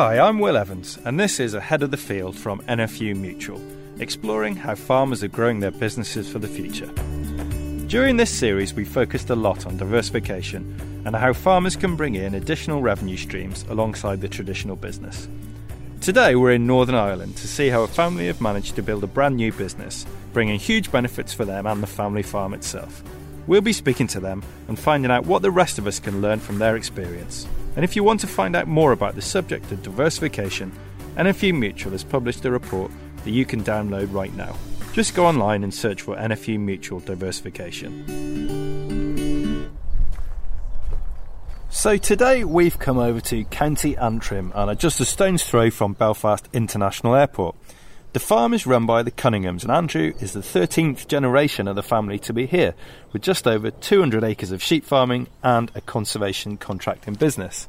Hi, I'm Will Evans, and this is Ahead of the Field from NFU Mutual, exploring how farmers are growing their businesses for the future. During this series, we focused a lot on diversification and how farmers can bring in additional revenue streams alongside the traditional business. Today, we're in Northern Ireland to see how a family have managed to build a brand new business, bringing huge benefits for them and the family farm itself. We'll be speaking to them and finding out what the rest of us can learn from their experience. And if you want to find out more about the subject of diversification, NFU Mutual has published a report that you can download right now. Just go online and search for NFU Mutual Diversification. So today we've come over to County Antrim and are just a stone's throw from Belfast International Airport. The farm is run by the Cunninghams, and Andrew is the 13th generation of the family to be here, with just over 200 acres of sheep farming and a conservation contracting business.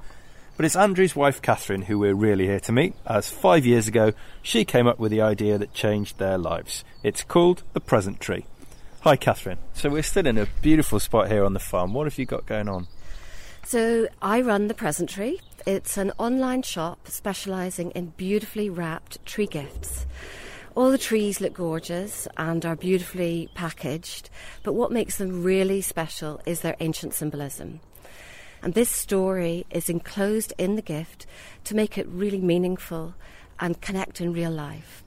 But it's Andrew's wife Catherine who we're really here to meet, as five years ago she came up with the idea that changed their lives. It's called the Present Tree. Hi, Catherine. So we're still in a beautiful spot here on the farm. What have you got going on? So I run the Present Tree. It's an online shop specialising in beautifully wrapped tree gifts. All the trees look gorgeous and are beautifully packaged, but what makes them really special is their ancient symbolism. And this story is enclosed in the gift to make it really meaningful and connect in real life.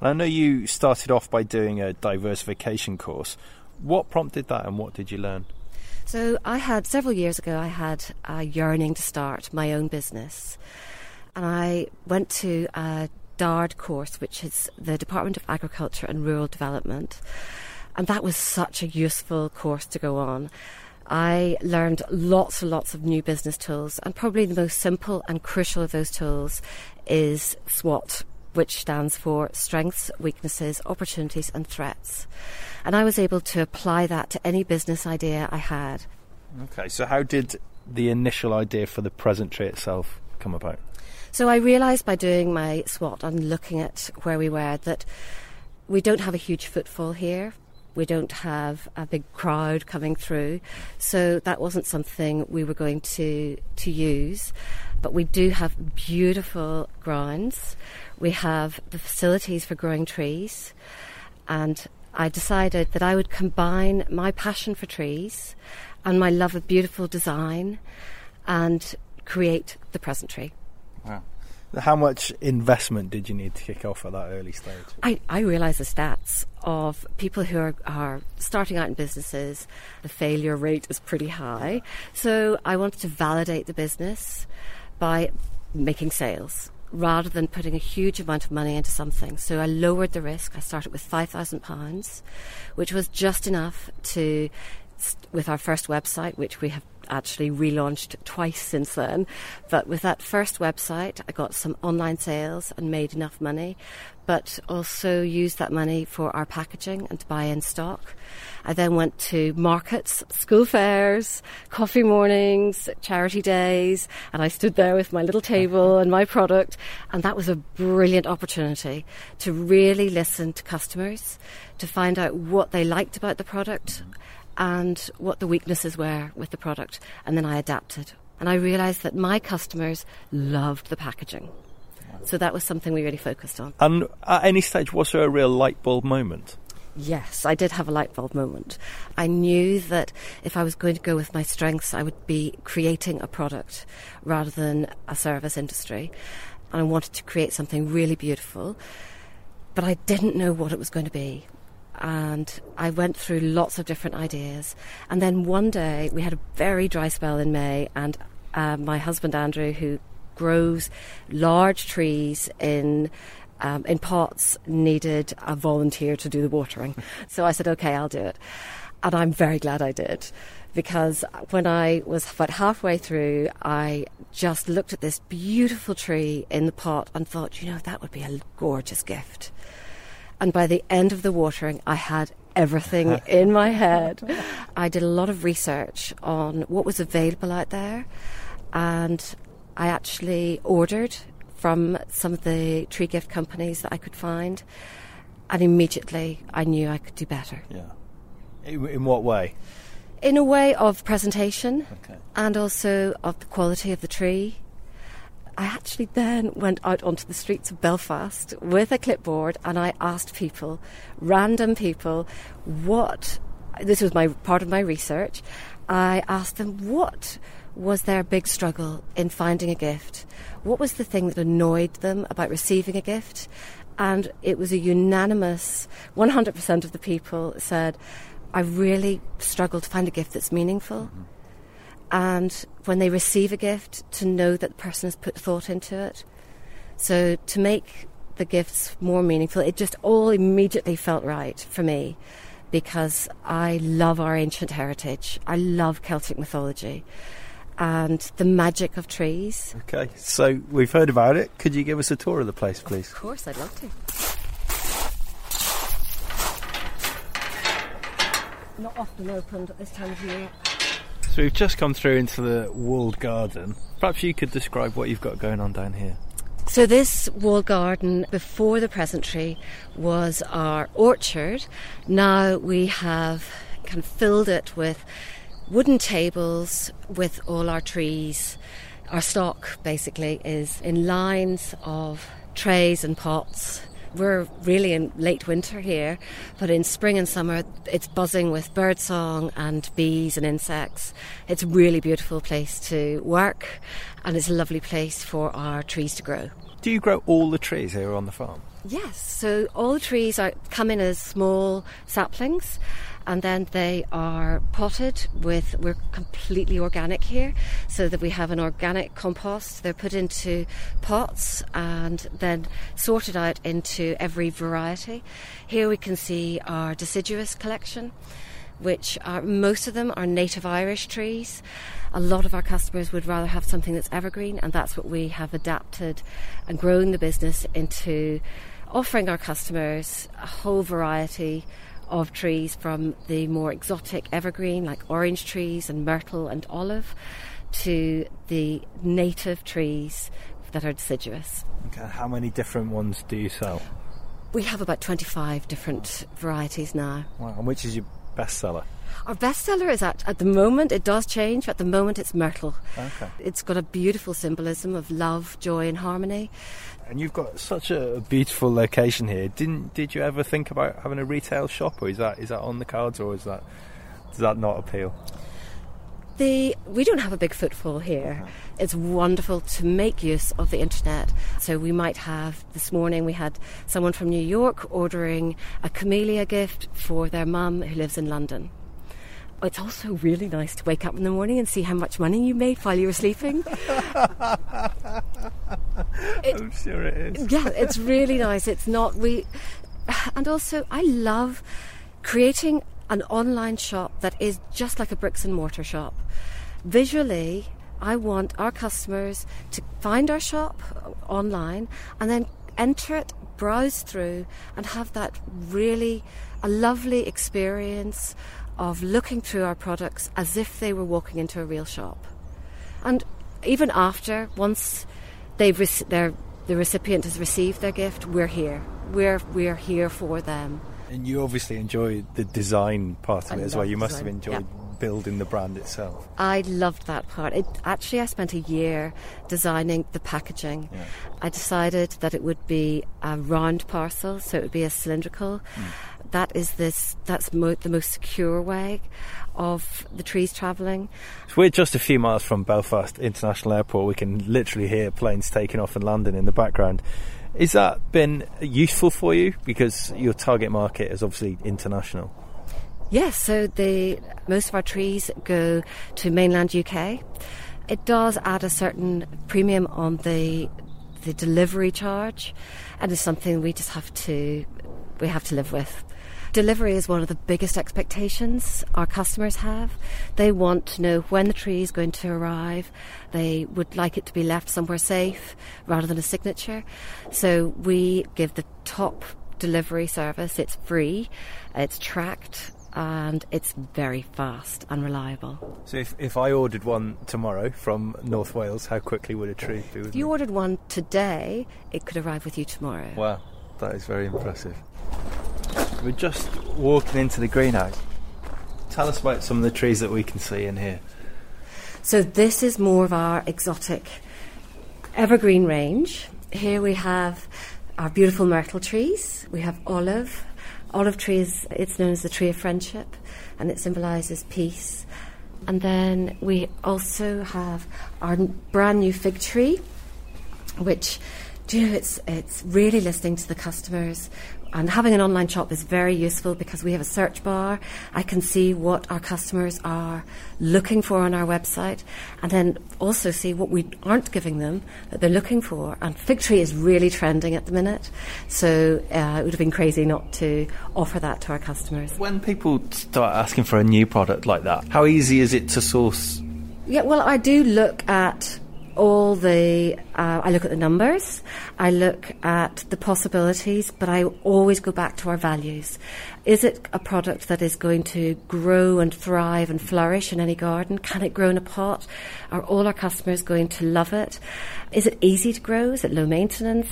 I know you started off by doing a diversification course. What prompted that and what did you learn? So I had several years ago I had a yearning to start my own business. And I went to a DARD course, which is the Department of Agriculture and Rural Development. And that was such a useful course to go on. I learned lots and lots of new business tools, and probably the most simple and crucial of those tools is SWOT, which stands for Strengths, Weaknesses, Opportunities, and Threats. And I was able to apply that to any business idea I had. Okay, so how did the initial idea for the present tree itself come about? So I realised by doing my SWOT and looking at where we were that we don't have a huge footfall here. We don't have a big crowd coming through, so that wasn't something we were going to to use. But we do have beautiful grounds. We have the facilities for growing trees, and I decided that I would combine my passion for trees and my love of beautiful design and create the present tree. Wow. How much investment did you need to kick off at that early stage? I, I realise the stats of people who are, are starting out in businesses, the failure rate is pretty high. So I wanted to validate the business by making sales rather than putting a huge amount of money into something. So I lowered the risk. I started with £5,000, which was just enough to, with our first website, which we have actually relaunched twice since then. But with that first website, I got some online sales and made enough money, but also used that money for our packaging and to buy in stock. I then went to markets, school fairs, coffee mornings, charity days, and I stood there with my little table and my product. And that was a brilliant opportunity to really listen to customers, to find out what they liked about the product and what the weaknesses were with the product. And then I adapted. And I realised that my customers loved the packaging. So that was something we really focused on. And at any stage, was there a real light bulb moment? Yes, I did have a light bulb moment. I knew that if I was going to go with my strengths, I would be creating a product rather than a service industry. And I wanted to create something really beautiful, but I didn't know what it was going to be and I went through lots of different ideas. And then one day we had a very dry spell in May, and uh, my husband Andrew, who grows large trees in um, in pots, needed a volunteer to do the watering. so I said, "Okay, I'll do it," and I'm very glad I did. Because when I was about halfway through, I just looked at this beautiful tree in the pot and thought, you know, that would be a gorgeous gift. And by the end of the watering, I had everything in my head. I did a lot of research on what was available out there, and I actually ordered from some of the tree gift companies that I could find, and immediately I knew I could do better. Yeah. In what way? In a way of presentation okay. and also of the quality of the tree I actually then went out onto the streets of Belfast with a clipboard and I asked people, random people, what this was my part of my research. I asked them what was their big struggle in finding a gift? What was the thing that annoyed them about receiving a gift? And it was a unanimous 100% of the people said, I really struggle to find a gift that's meaningful. Mm-hmm. And when they receive a gift, to know that the person has put thought into it. So to make the gifts more meaningful, it just all immediately felt right for me because I love our ancient heritage. I love Celtic mythology and the magic of trees. Okay, so we've heard about it. Could you give us a tour of the place, please? Of course, I'd love to. Not often opened at this time of year. So we've just come through into the walled garden. Perhaps you could describe what you've got going on down here. So, this walled garden before the Present Tree was our orchard. Now we have kind of filled it with wooden tables with all our trees. Our stock basically is in lines of trays and pots. We're really in late winter here, but in spring and summer it's buzzing with birdsong and bees and insects. It's a really beautiful place to work and it's a lovely place for our trees to grow. Do you grow all the trees here on the farm? Yes, so all the trees are come in as small saplings and then they are potted with we're completely organic here so that we have an organic compost. They're put into pots and then sorted out into every variety. Here we can see our deciduous collection which are most of them are native irish trees. A lot of our customers would rather have something that's evergreen, and that's what we have adapted and grown the business into offering our customers a whole variety of trees from the more exotic evergreen, like orange trees and myrtle and olive, to the native trees that are deciduous. Okay, how many different ones do you sell? We have about 25 different varieties now. Wow, and which is your best seller? Our bestseller is at, at the moment, it does change. At the moment, it's Myrtle. Okay. It's got a beautiful symbolism of love, joy, and harmony. And you've got such a beautiful location here. Didn't did you ever think about having a retail shop, or is that is that on the cards, or is that does that not appeal? The, we don't have a big footfall here. Uh-huh. It's wonderful to make use of the internet. So we might have this morning we had someone from New York ordering a camellia gift for their mum who lives in London. It's also really nice to wake up in the morning and see how much money you made while you were sleeping. it, I'm sure it is. Yeah, it's really nice. It's not we, and also I love creating an online shop that is just like a bricks and mortar shop. Visually, I want our customers to find our shop uh, online and then enter it, browse through, and have that really a lovely experience of looking through our products as if they were walking into a real shop. And even after, once they've rec- the recipient has received their gift, we're here. We're, we're here for them. And you obviously enjoy the design part of I it as well. You must design. have enjoyed yeah. building the brand itself. I loved that part. It, actually, I spent a year designing the packaging. Yeah. I decided that it would be a round parcel, so it would be a cylindrical. Mm that is this that's mo- the most secure way of the trees travelling. We're just a few miles from Belfast International Airport. We can literally hear planes taking off and landing in the background. Has that been useful for you because your target market is obviously international? Yes, so the most of our trees go to mainland UK. It does add a certain premium on the the delivery charge, and it's something we just have to we have to live with. Delivery is one of the biggest expectations our customers have. They want to know when the tree is going to arrive. They would like it to be left somewhere safe rather than a signature. So we give the top delivery service. It's free, it's tracked, and it's very fast and reliable. So, if, if I ordered one tomorrow from North Wales, how quickly would a tree be? If you me? ordered one today, it could arrive with you tomorrow. Wow, that is very impressive. We're just walking into the greenhouse. Tell us about some of the trees that we can see in here. So this is more of our exotic evergreen range. Here we have our beautiful myrtle trees. We have olive. Olive trees, it's known as the tree of friendship, and it symbolises peace. And then we also have our brand new fig tree, which do you know, it's it's really listening to the customers. And having an online shop is very useful because we have a search bar. I can see what our customers are looking for on our website and then also see what we aren't giving them that they're looking for. And Fig Tree is really trending at the minute. So uh, it would have been crazy not to offer that to our customers. When people start asking for a new product like that, how easy is it to source? Yeah, well, I do look at all the, uh, I look at the numbers, I look at the possibilities, but I always go back to our values. Is it a product that is going to grow and thrive and flourish in any garden? Can it grow in a pot? Are all our customers going to love it? Is it easy to grow? Is it low maintenance?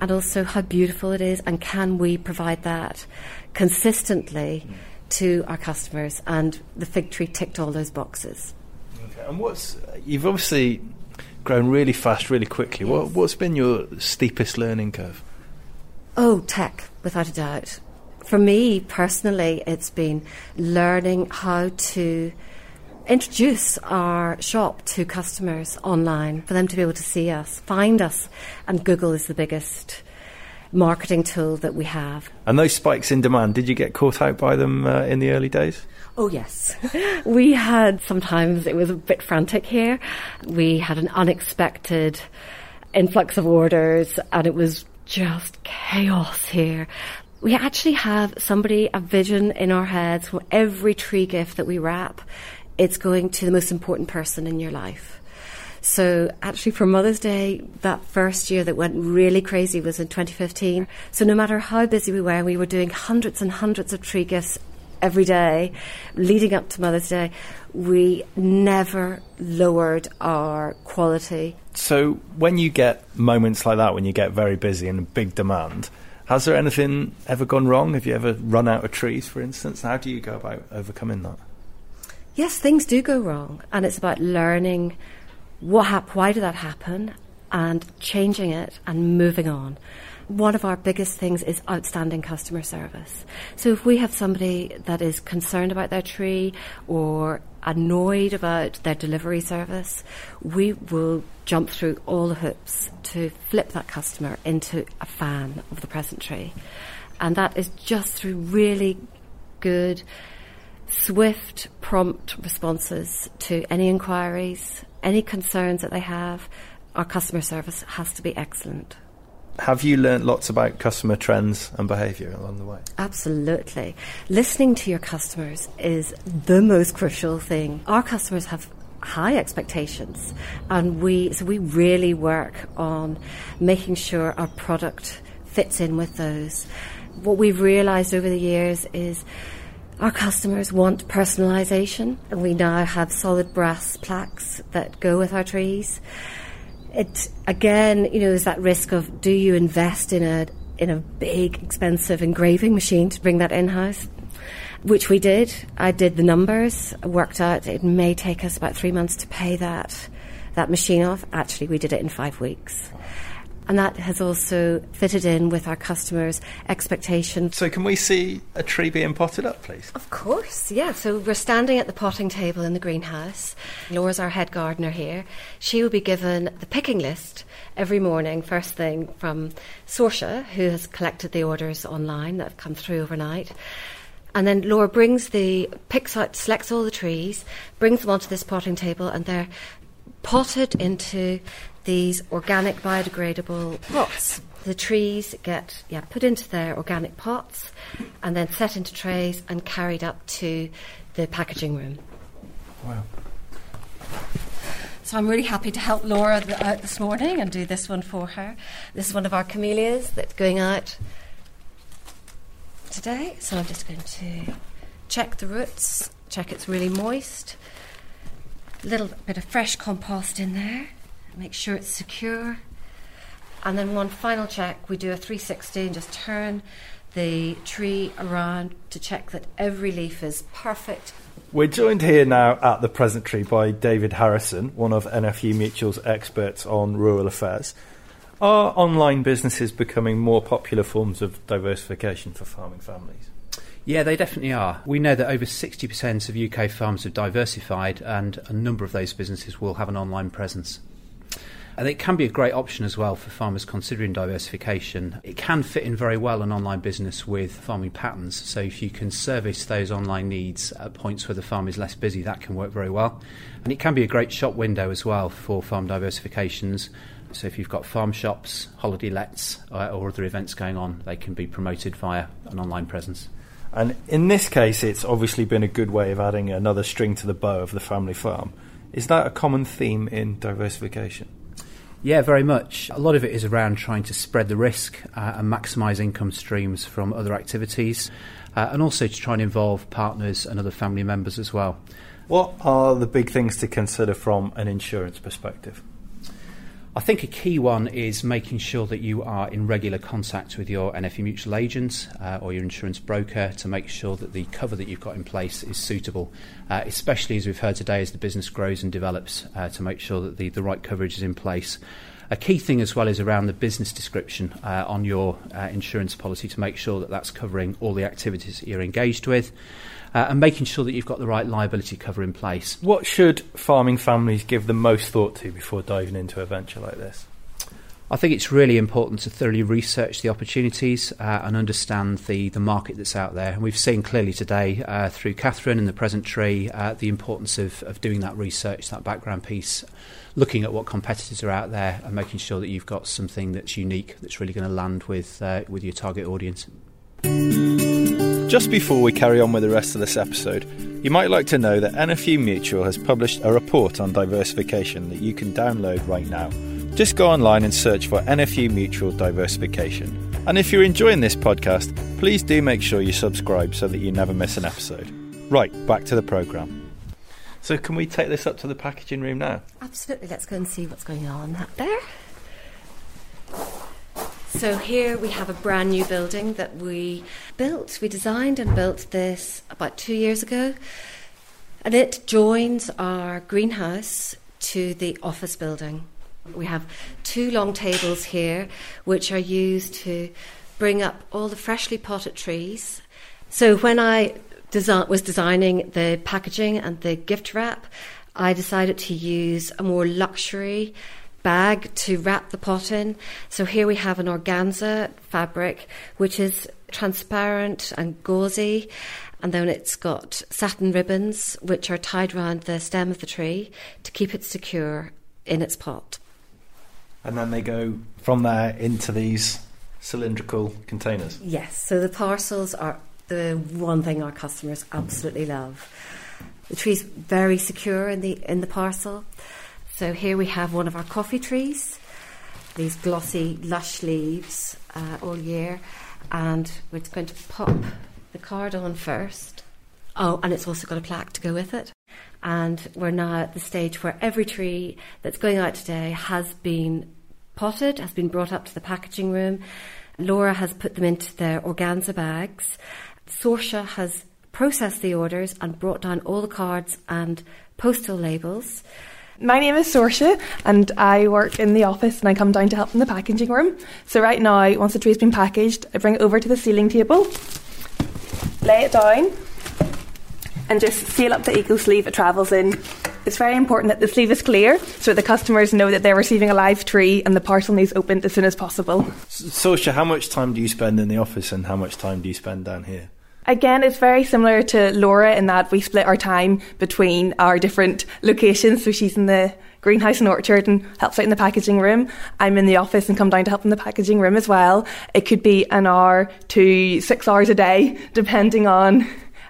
And also how beautiful it is, and can we provide that consistently to our customers? And the fig tree ticked all those boxes. And what's you've obviously grown really fast, really quickly. Yes. What, what's been your steepest learning curve? Oh, tech, without a doubt. For me personally, it's been learning how to introduce our shop to customers online, for them to be able to see us, find us, and Google is the biggest marketing tool that we have. And those spikes in demand, did you get caught out by them uh, in the early days? Oh, yes. we had sometimes, it was a bit frantic here. We had an unexpected influx of orders and it was just chaos here. We actually have somebody, a vision in our heads for every tree gift that we wrap. It's going to the most important person in your life. So actually for Mother's Day, that first year that went really crazy was in 2015. So no matter how busy we were, we were doing hundreds and hundreds of tree gifts every day leading up to Mother's Day, we never lowered our quality. So when you get moments like that, when you get very busy and big demand, has there anything ever gone wrong? Have you ever run out of trees, for instance? How do you go about overcoming that? Yes, things do go wrong, and it's about learning what hap- why did that happen, and changing it and moving on one of our biggest things is outstanding customer service. So if we have somebody that is concerned about their tree or annoyed about their delivery service, we will jump through all the hoops to flip that customer into a fan of the present tree. And that is just through really good, swift, prompt responses to any inquiries, any concerns that they have. Our customer service has to be excellent. Have you learnt lots about customer trends and behaviour along the way? Absolutely. Listening to your customers is the most crucial thing. Our customers have high expectations and we so we really work on making sure our product fits in with those. What we've realized over the years is our customers want personalisation, and we now have solid brass plaques that go with our trees it again, you know, there's that risk of do you invest in a in a big, expensive engraving machine to bring that in house? Which we did. I did the numbers, worked out it may take us about three months to pay that that machine off. Actually, we did it in five weeks. And that has also fitted in with our customers' expectations. So, can we see a tree being potted up, please? Of course, yeah. So, we're standing at the potting table in the greenhouse. Laura's our head gardener here. She will be given the picking list every morning, first thing, from Sorsha, who has collected the orders online that have come through overnight. And then Laura brings the, picks out, selects all the trees, brings them onto this potting table, and they're potted into these organic biodegradable pots. The trees get yeah put into their organic pots and then set into trays and carried up to the packaging room. Wow. So I'm really happy to help Laura th- out this morning and do this one for her. This is one of our camellias that's going out today. So I'm just going to check the roots, check it's really moist. A little bit of fresh compost in there. Make sure it's secure. And then one final check, we do a 360 and just turn the tree around to check that every leaf is perfect We're joined here now at the Present Tree by David Harrison, one of NFU Mutual's experts on rural affairs. Are online businesses becoming more popular forms of diversification for farming families? Yeah, they definitely are. We know that over 60% of UK farms have diversified, and a number of those businesses will have an online presence. And it can be a great option as well for farmers considering diversification. It can fit in very well an online business with farming patterns. So if you can service those online needs at points where the farm is less busy, that can work very well. And it can be a great shop window as well for farm diversifications. So if you've got farm shops, holiday lets, uh, or other events going on, they can be promoted via an online presence. And in this case, it's obviously been a good way of adding another string to the bow of the family farm. Is that a common theme in diversification? Yeah, very much. A lot of it is around trying to spread the risk uh, and maximise income streams from other activities, uh, and also to try and involve partners and other family members as well. What are the big things to consider from an insurance perspective? I think a key one is making sure that you are in regular contact with your NFU mutual agent uh, or your insurance broker to make sure that the cover that you've got in place is suitable, uh, especially as we've heard today as the business grows and develops, uh, to make sure that the, the right coverage is in place. A key thing as well is around the business description uh, on your uh, insurance policy to make sure that that's covering all the activities that you're engaged with uh, and making sure that you've got the right liability cover in place. What should farming families give the most thought to before diving into a venture like this? I think it's really important to thoroughly research the opportunities uh, and understand the, the market that's out there. And we've seen clearly today uh, through Catherine and the present tree uh, the importance of, of doing that research, that background piece, looking at what competitors are out there and making sure that you've got something that's unique that's really going to land with, uh, with your target audience. Just before we carry on with the rest of this episode, you might like to know that NFU Mutual has published a report on diversification that you can download right now. Just go online and search for NFU Mutual Diversification. And if you're enjoying this podcast, please do make sure you subscribe so that you never miss an episode. Right, back to the programme. So, can we take this up to the packaging room now? Absolutely. Let's go and see what's going on up there. So here we have a brand new building that we built. We designed and built this about two years ago. And it joins our greenhouse to the office building. We have two long tables here, which are used to bring up all the freshly potted trees. So when I was designing the packaging and the gift wrap, I decided to use a more luxury bag to wrap the pot in. So here we have an organza fabric, which is transparent and gauzy. And then it's got satin ribbons, which are tied around the stem of the tree to keep it secure in its pot. And then they go from there into these cylindrical containers. Yes, so the parcels are the one thing our customers absolutely love. The tree's very secure in the in the parcel. So here we have one of our coffee trees, these glossy, lush leaves uh, all year, and we're going to pop the card on first. Oh, and it's also got a plaque to go with it. And we're now at the stage where every tree that's going out today has been potted, has been brought up to the packaging room. Laura has put them into their organza bags. Sorsha has processed the orders and brought down all the cards and postal labels. My name is Sorsha and I work in the office and I come down to help in the packaging room. So right now, once the tree's been packaged, I bring it over to the sealing table, lay it down and just seal up the eco sleeve it travels in. It's very important that the sleeve is clear so the customers know that they're receiving a live tree and the parcel needs opened as soon as possible. Sorsha, how much time do you spend in the office and how much time do you spend down here? Again, it's very similar to Laura in that we split our time between our different locations. So she's in the greenhouse and orchard and helps out in the packaging room. I'm in the office and come down to help in the packaging room as well. It could be an hour to six hours a day, depending on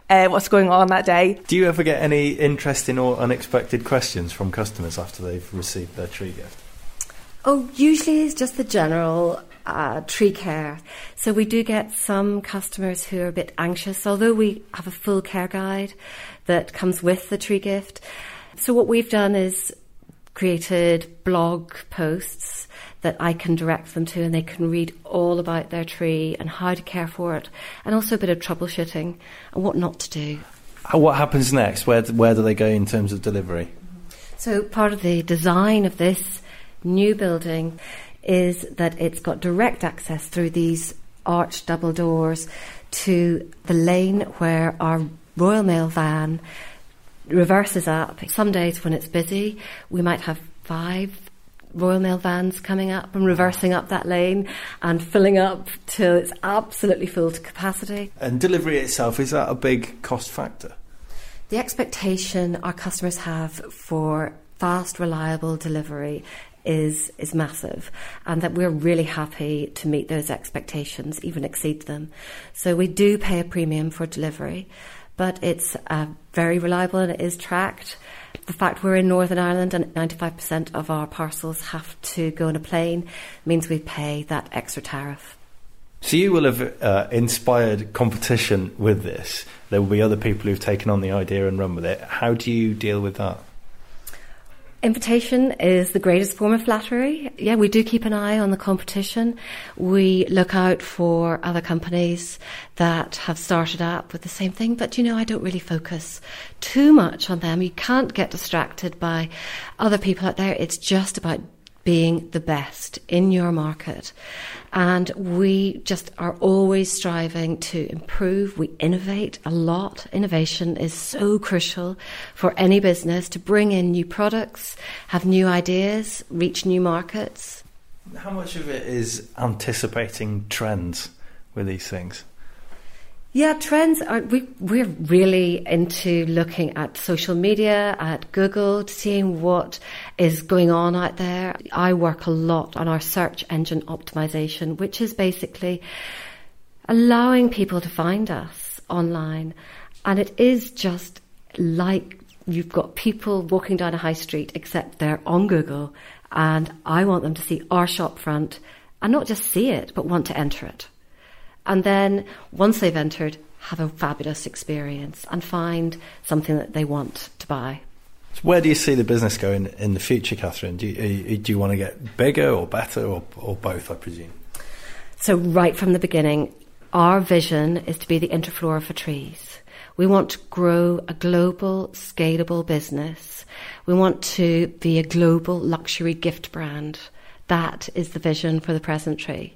uh, what's going on that day. Do you ever get any interesting or unexpected questions from customers after they've received their tree gift? Oh, usually it's just the general uh, tree care. So we do get some customers who are a bit anxious, although we have a full care guide that comes with the tree gift. So what we've done is created blog posts that I can direct them to and they can read all about their tree and how to care for it and also a bit of troubleshooting and what not to do. What happens next? Where where do they go in terms of delivery? So part of the design of this new building is that it's got direct access through these arched double doors to the lane where our Royal Mail van reverses up. Some days when it's busy, we might have five Royal Mail vans coming up and reversing up that lane and filling up till it's absolutely full to capacity. And delivery itself, is that a big cost factor? The expectation our customers have for fast, reliable delivery is is massive and that we're really happy to meet those expectations, even exceed them. So we do pay a premium for delivery, but it's uh, very reliable and it is tracked. The fact we're in Northern Ireland and 95% of our parcels have to go on a plane means we pay that extra tariff. So you will have uh, inspired competition with this. There will be other people who've taken on the idea and run with it. How do you deal with that? Invitation is the greatest form of flattery. Yeah, we do keep an eye on the competition. We look out for other companies that have started up with the same thing, but you know, I don't really focus too much on them. You can't get distracted by other people out there. It's just about being the best in your market. And we just are always striving to improve. We innovate a lot. Innovation is so crucial for any business to bring in new products, have new ideas, reach new markets. How much of it is anticipating trends with these things? Yeah, trends are, we, we're really into looking at social media, at Google, seeing what is going on out there. I work a lot on our search engine optimization, which is basically allowing people to find us online. And it is just like you've got people walking down a high street, except they're on Google. And I want them to see our shop front and not just see it, but want to enter it. And then once they've entered, have a fabulous experience and find something that they want to buy. So where do you see the business going in the future, Catherine? Do you, do you want to get bigger or better or, or both, I presume? So, right from the beginning, our vision is to be the Interflora for trees. We want to grow a global, scalable business. We want to be a global luxury gift brand. That is the vision for the present tree.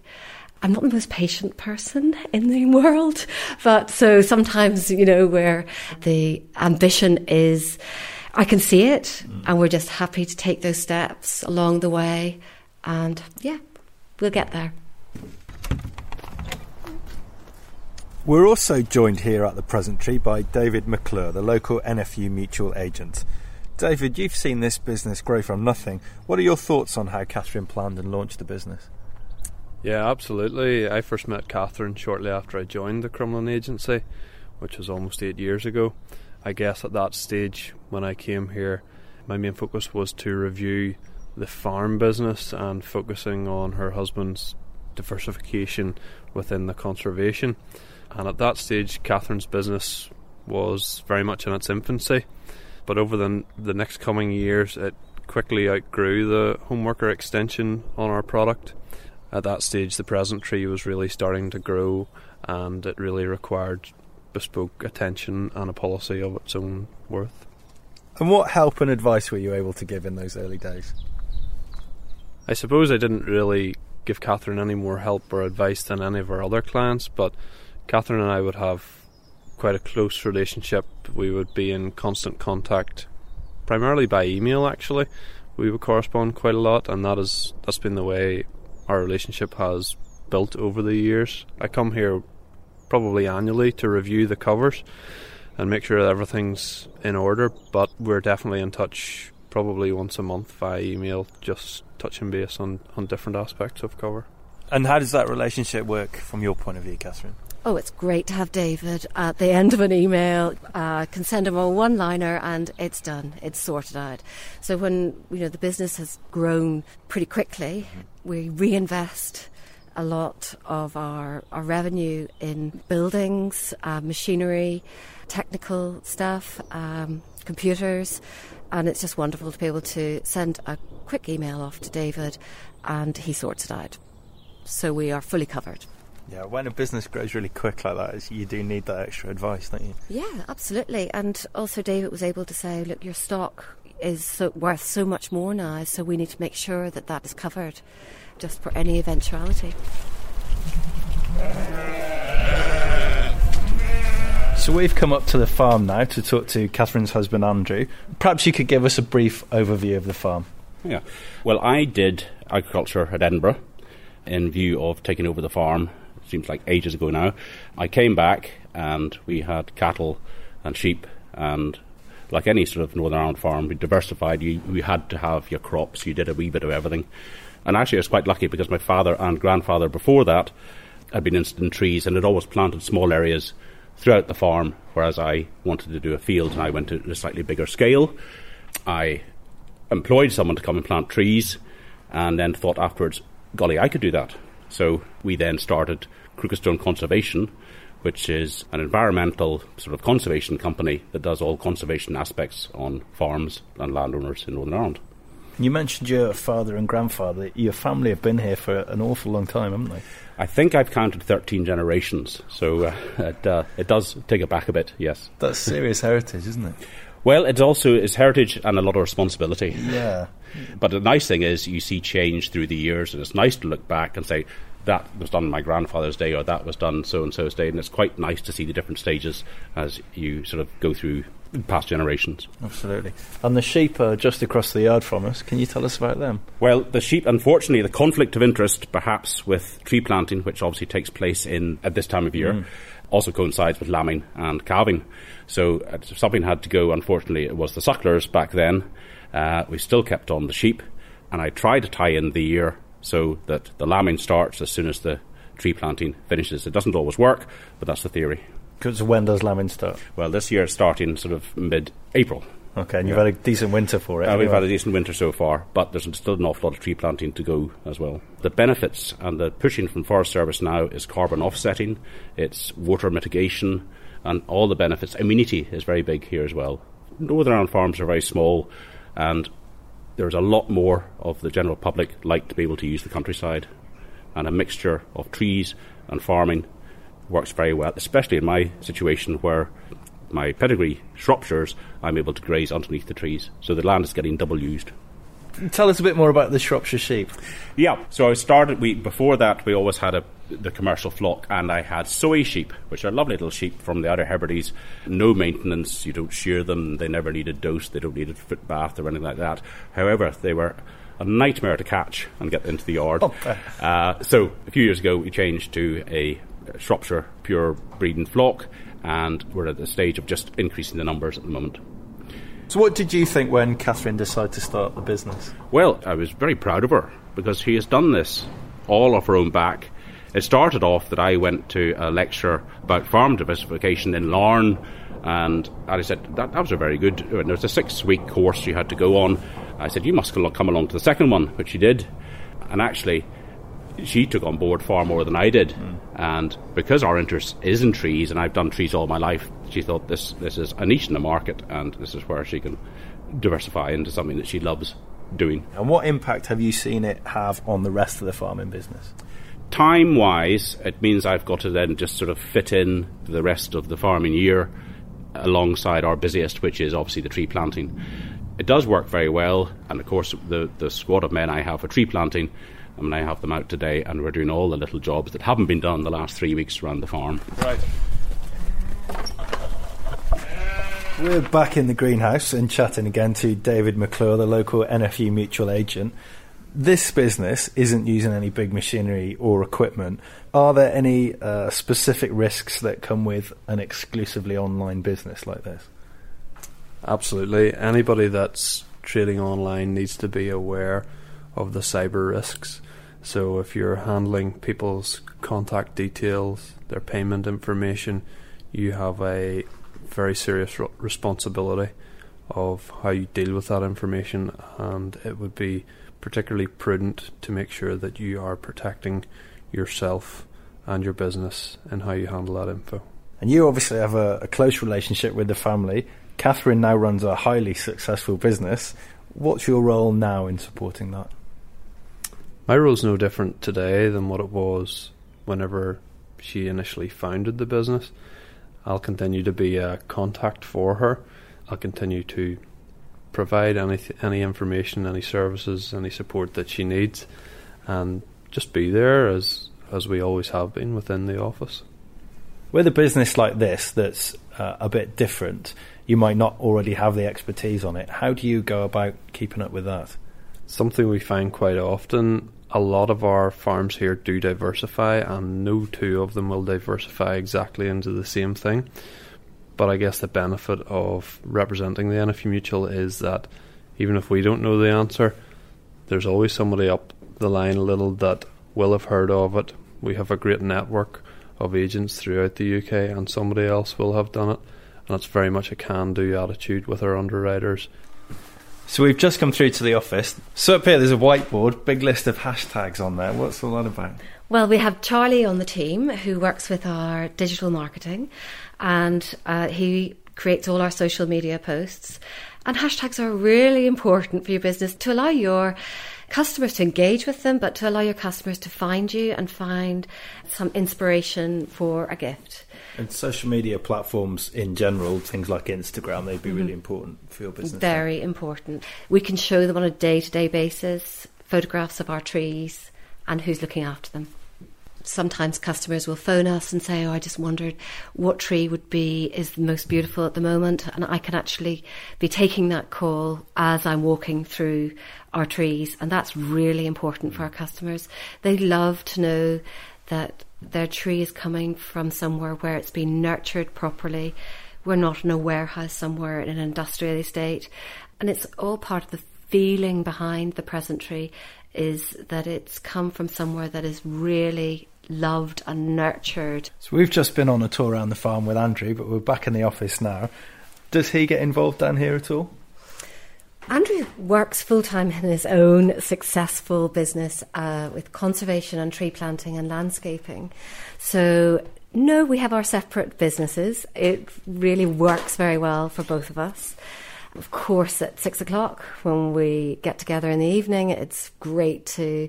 I'm not the most patient person in the world, but so sometimes, you know, where the ambition is, I can see it, mm. and we're just happy to take those steps along the way, and yeah, we'll get there. We're also joined here at the Present Tree by David McClure, the local NFU mutual agent. David, you've seen this business grow from nothing. What are your thoughts on how Catherine planned and launched the business? Yeah, absolutely. I first met Catherine shortly after I joined the Crumlin Agency, which was almost eight years ago. I guess at that stage, when I came here, my main focus was to review the farm business and focusing on her husband's diversification within the conservation. And at that stage, Catherine's business was very much in its infancy. But over the, the next coming years, it quickly outgrew the homeworker extension on our product at that stage, the present tree was really starting to grow, and it really required bespoke attention and a policy of its own worth. And what help and advice were you able to give in those early days? I suppose I didn't really give Catherine any more help or advice than any of our other clients, but Catherine and I would have quite a close relationship. We would be in constant contact, primarily by email. Actually, we would correspond quite a lot, and that is that's been the way our relationship has built over the years. I come here probably annually to review the covers and make sure that everything's in order, but we're definitely in touch probably once a month via email, just touching base on, on different aspects of cover. And how does that relationship work from your point of view, Catherine? Oh, it's great to have David at the end of an email. I uh, can send him a one-liner, and it's done. It's sorted out. So when you know the business has grown pretty quickly, we reinvest a lot of our, our revenue in buildings, uh, machinery, technical stuff, um, computers, and it's just wonderful to be able to send a quick email off to David, and he sorts it out. So we are fully covered. Yeah, when a business grows really quick like that, you do need that extra advice, don't you? Yeah, absolutely. And also, David was able to say, look, your stock is so, worth so much more now, so we need to make sure that that is covered just for any eventuality. So we've come up to the farm now to talk to Catherine's husband Andrew. Perhaps you could give us a brief overview of the farm. Yeah. Well, I did agriculture at Edinburgh in view of taking over the farm. It seems like ages ago now. I came back and we had cattle and sheep and like any sort of Northern Ireland farm, we diversified. You, you had to have your crops. You did a wee bit of everything. And actually, I was quite lucky because my father and grandfather before that had been in trees and had always planted small areas throughout the farm, whereas I wanted to do a field and I went to a slightly bigger scale. I employed someone to come and plant trees and then thought afterwards, golly, I could do that. So we then started Crooked Conservation, which is an environmental sort of conservation company that does all conservation aspects on farms and landowners in Northern Ireland. You mentioned your father and grandfather. Your family have been here for an awful long time, haven't they? I think I've counted 13 generations, so uh, it, uh, it does take it back a bit, yes. That's serious heritage, isn't it? Well, it also is heritage and a lot of responsibility. Yeah. But the nice thing is you see change through the years, and it's nice to look back and say, that was done my grandfather's day or that was done so and so's day and it's quite nice to see the different stages as you sort of go through past generations. Absolutely. And the sheep are just across the yard from us. Can you tell us about them? Well, the sheep, unfortunately, the conflict of interest, perhaps with tree planting, which obviously takes place in at this time of year, mm. also coincides with lambing and calving. So uh, something had to go. Unfortunately, it was the sucklers back then. Uh, we still kept on the sheep, and I tried to tie in the year so that the lambing starts as soon as the tree planting finishes. It doesn't always work, but that's the theory. Because when does lambing start? Well, this year it's starting sort of mid-April. Okay, and you've had a decent winter for it. Uh, we've had a decent winter so far, but there's still an awful lot of tree planting to go as well. The benefits and the pushing from Forest Service now is carbon offsetting, it's water mitigation, and all the benefits. Amenity is very big here as well. Northern Ireland farms are very small, and there's a lot more of the general public like to be able to use the countryside, and a mixture of trees and farming works very well, especially in my situation where my pedigree Shropshires, I'm able to graze underneath the trees, so the land is getting double used. Tell us a bit more about the Shropshire sheep. Yeah, so I started. We before that we always had a the commercial flock, and I had Soay sheep, which are lovely little sheep from the Outer Hebrides. No maintenance, you don't shear them. They never need a dose. They don't need a foot bath or anything like that. However, they were a nightmare to catch and get into the yard. Oh. Uh, so a few years ago, we changed to a Shropshire pure breeding flock, and we're at the stage of just increasing the numbers at the moment. So, what did you think when Catherine decided to start the business? Well, I was very proud of her because she has done this all off her own back. It started off that I went to a lecture about farm diversification in Larne, and I said that, that was a very good. There was a six-week course you had to go on. I said you must come along to the second one, which she did, and actually she took on board far more than I did. Mm. And because our interest is in trees, and I've done trees all my life, she thought this this is a niche in the market, and this is where she can diversify into something that she loves doing. And what impact have you seen it have on the rest of the farming business? Time wise, it means I've got to then just sort of fit in the rest of the farming year alongside our busiest, which is obviously the tree planting. It does work very well, and of course, the, the squad of men I have for tree planting I mean, I have them out today, and we're doing all the little jobs that haven't been done the last three weeks around the farm. Right. We're back in the greenhouse and chatting again to David McClure, the local NFU mutual agent. This business isn't using any big machinery or equipment. Are there any uh, specific risks that come with an exclusively online business like this? Absolutely. Anybody that's trading online needs to be aware of the cyber risks. So if you're handling people's contact details, their payment information, you have a very serious responsibility of how you deal with that information, and it would be particularly prudent to make sure that you are protecting yourself and your business and how you handle that info. And you obviously have a, a close relationship with the family. Catherine now runs a highly successful business. What's your role now in supporting that? my role is no different today than what it was whenever she initially founded the business. I'll continue to be a contact for her. I'll continue to provide any any information, any services, any support that she needs, and just be there as as we always have been within the office. With a business like this that's uh, a bit different, you might not already have the expertise on it. How do you go about keeping up with that? Something we find quite often. A lot of our farms here do diversify, and no two of them will diversify exactly into the same thing. But I guess the benefit of representing the NFU Mutual is that even if we don't know the answer, there's always somebody up the line a little that will have heard of it. We have a great network of agents throughout the UK, and somebody else will have done it. And it's very much a can do attitude with our underwriters. So we've just come through to the office. So up here, there's a whiteboard, big list of hashtags on there. What's all that about? Well, we have Charlie on the team who works with our digital marketing, and uh, he creates all our social media posts. And hashtags are really important for your business to allow your customers to engage with them, but to allow your customers to find you and find some inspiration for a gift. And social media platforms in general, things like Instagram, they'd be mm-hmm. really important for your business. Very important. We can show them on a day to day basis photographs of our trees and who's looking after them sometimes customers will phone us and say, "Oh, I just wondered what tree would be is the most beautiful at the moment," and I can actually be taking that call as I'm walking through our trees, and that's really important for our customers. They love to know that their tree is coming from somewhere where it's been nurtured properly. We're not in a warehouse somewhere in an industrial estate, and it's all part of the feeling behind the present tree is that it's come from somewhere that is really loved and nurtured. So we've just been on a tour around the farm with Andrew, but we're back in the office now. Does he get involved down here at all? Andrew works full time in his own successful business uh, with conservation and tree planting and landscaping. So, no, we have our separate businesses. It really works very well for both of us. Of course, at six o'clock when we get together in the evening, it's great to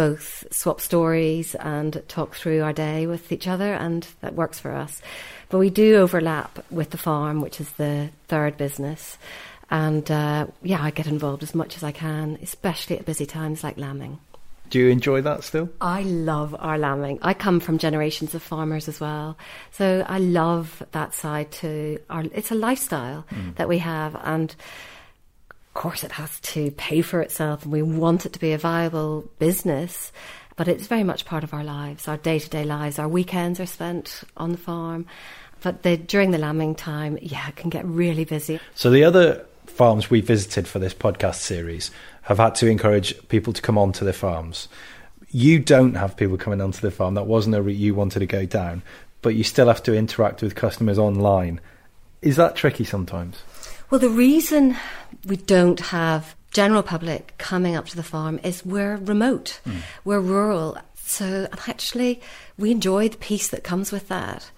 both swap stories and talk through our day with each other, and that works for us. But we do overlap with the farm, which is the third business. And uh, yeah, I get involved as much as I can, especially at busy times like lambing. Do you enjoy that still? I love our lambing. I come from generations of farmers as well. So I love that side too. Our, it's a lifestyle mm. that we have. And course, it has to pay for itself, and we want it to be a viable business. But it's very much part of our lives, our day to day lives. Our weekends are spent on the farm. But the, during the lambing time, yeah, it can get really busy. So the other farms we visited for this podcast series have had to encourage people to come onto their farms. You don't have people coming onto the farm. That wasn't a route you wanted to go down, but you still have to interact with customers online. Is that tricky sometimes? Well, the reason we don't have general public coming up to the farm is we're remote, mm. we're rural. So actually, we enjoy the peace that comes with that.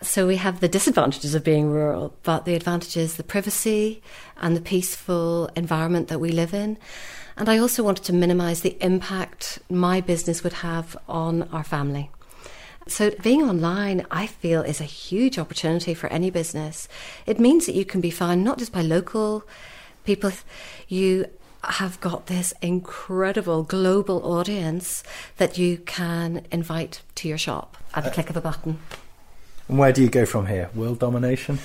So we have the disadvantages of being rural, but the advantages, the privacy and the peaceful environment that we live in. And I also wanted to minimise the impact my business would have on our family. So, being online, I feel, is a huge opportunity for any business. It means that you can be found not just by local people, you have got this incredible global audience that you can invite to your shop at the uh, click of a button. And where do you go from here? World domination?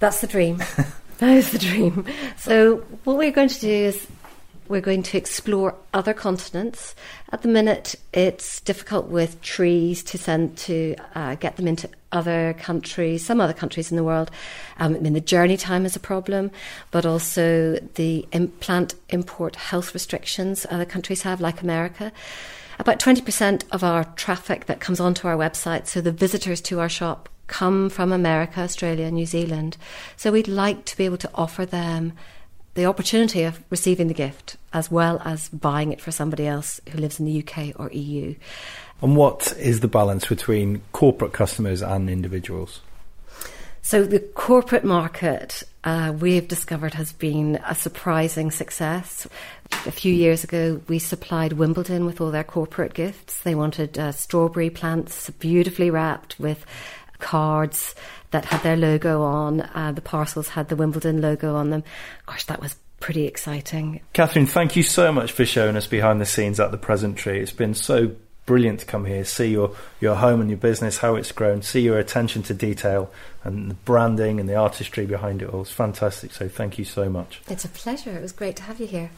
That's the dream. that is the dream. So, what we're going to do is we're going to explore other continents. At the minute, it's difficult with trees to send to uh, get them into other countries, some other countries in the world. Um, I mean, the journey time is a problem, but also the implant import health restrictions other countries have, like America. About 20% of our traffic that comes onto our website, so the visitors to our shop, come from America, Australia, New Zealand. So we'd like to be able to offer them the opportunity of receiving the gift as well as buying it for somebody else who lives in the UK or EU. And what is the balance between corporate customers and individuals? So the corporate market uh, we've discovered has been a surprising success. A few years ago, we supplied Wimbledon with all their corporate gifts. They wanted uh, strawberry plants beautifully wrapped with cards that had their logo on. Uh, the parcels had the Wimbledon logo on them. Gosh, that was pretty exciting. Catherine, thank you so much for showing us behind the scenes at the Present Tree. It's been so brilliant to come here, see your, your home and your business, how it's grown, see your attention to detail and the branding and the artistry behind it all. It's fantastic. So thank you so much. It's a pleasure. It was great to have you here.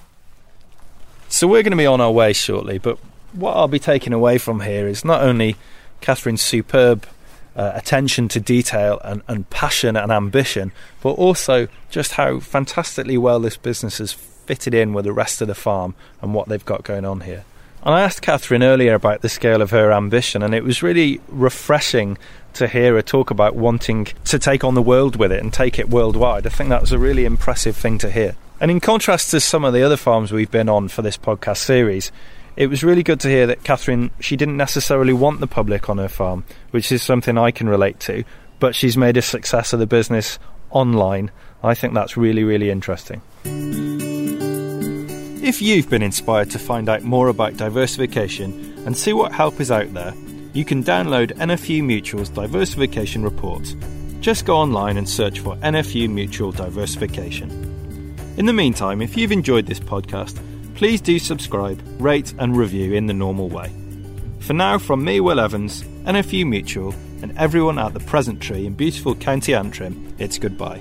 So we're going to be on our way shortly, but what I'll be taking away from here is not only Catherine's superb uh, attention to detail and, and passion and ambition, but also just how fantastically well this business has fitted in with the rest of the farm and what they've got going on here. And I asked Catherine earlier about the scale of her ambition, and it was really refreshing to hear her talk about wanting to take on the world with it and take it worldwide. I think that was a really impressive thing to hear. And in contrast to some of the other farms we've been on for this podcast series, it was really good to hear that Catherine, she didn't necessarily want the public on her farm, which is something I can relate to, but she's made a success of the business online. I think that's really, really interesting. If you've been inspired to find out more about diversification and see what help is out there, you can download NFU Mutual's diversification reports. Just go online and search for NFU Mutual Diversification. In the meantime, if you've enjoyed this podcast, please do subscribe, rate, and review in the normal way. For now, from me, Will Evans, NFU Mutual, and everyone at the Present Tree in beautiful County Antrim, it's goodbye.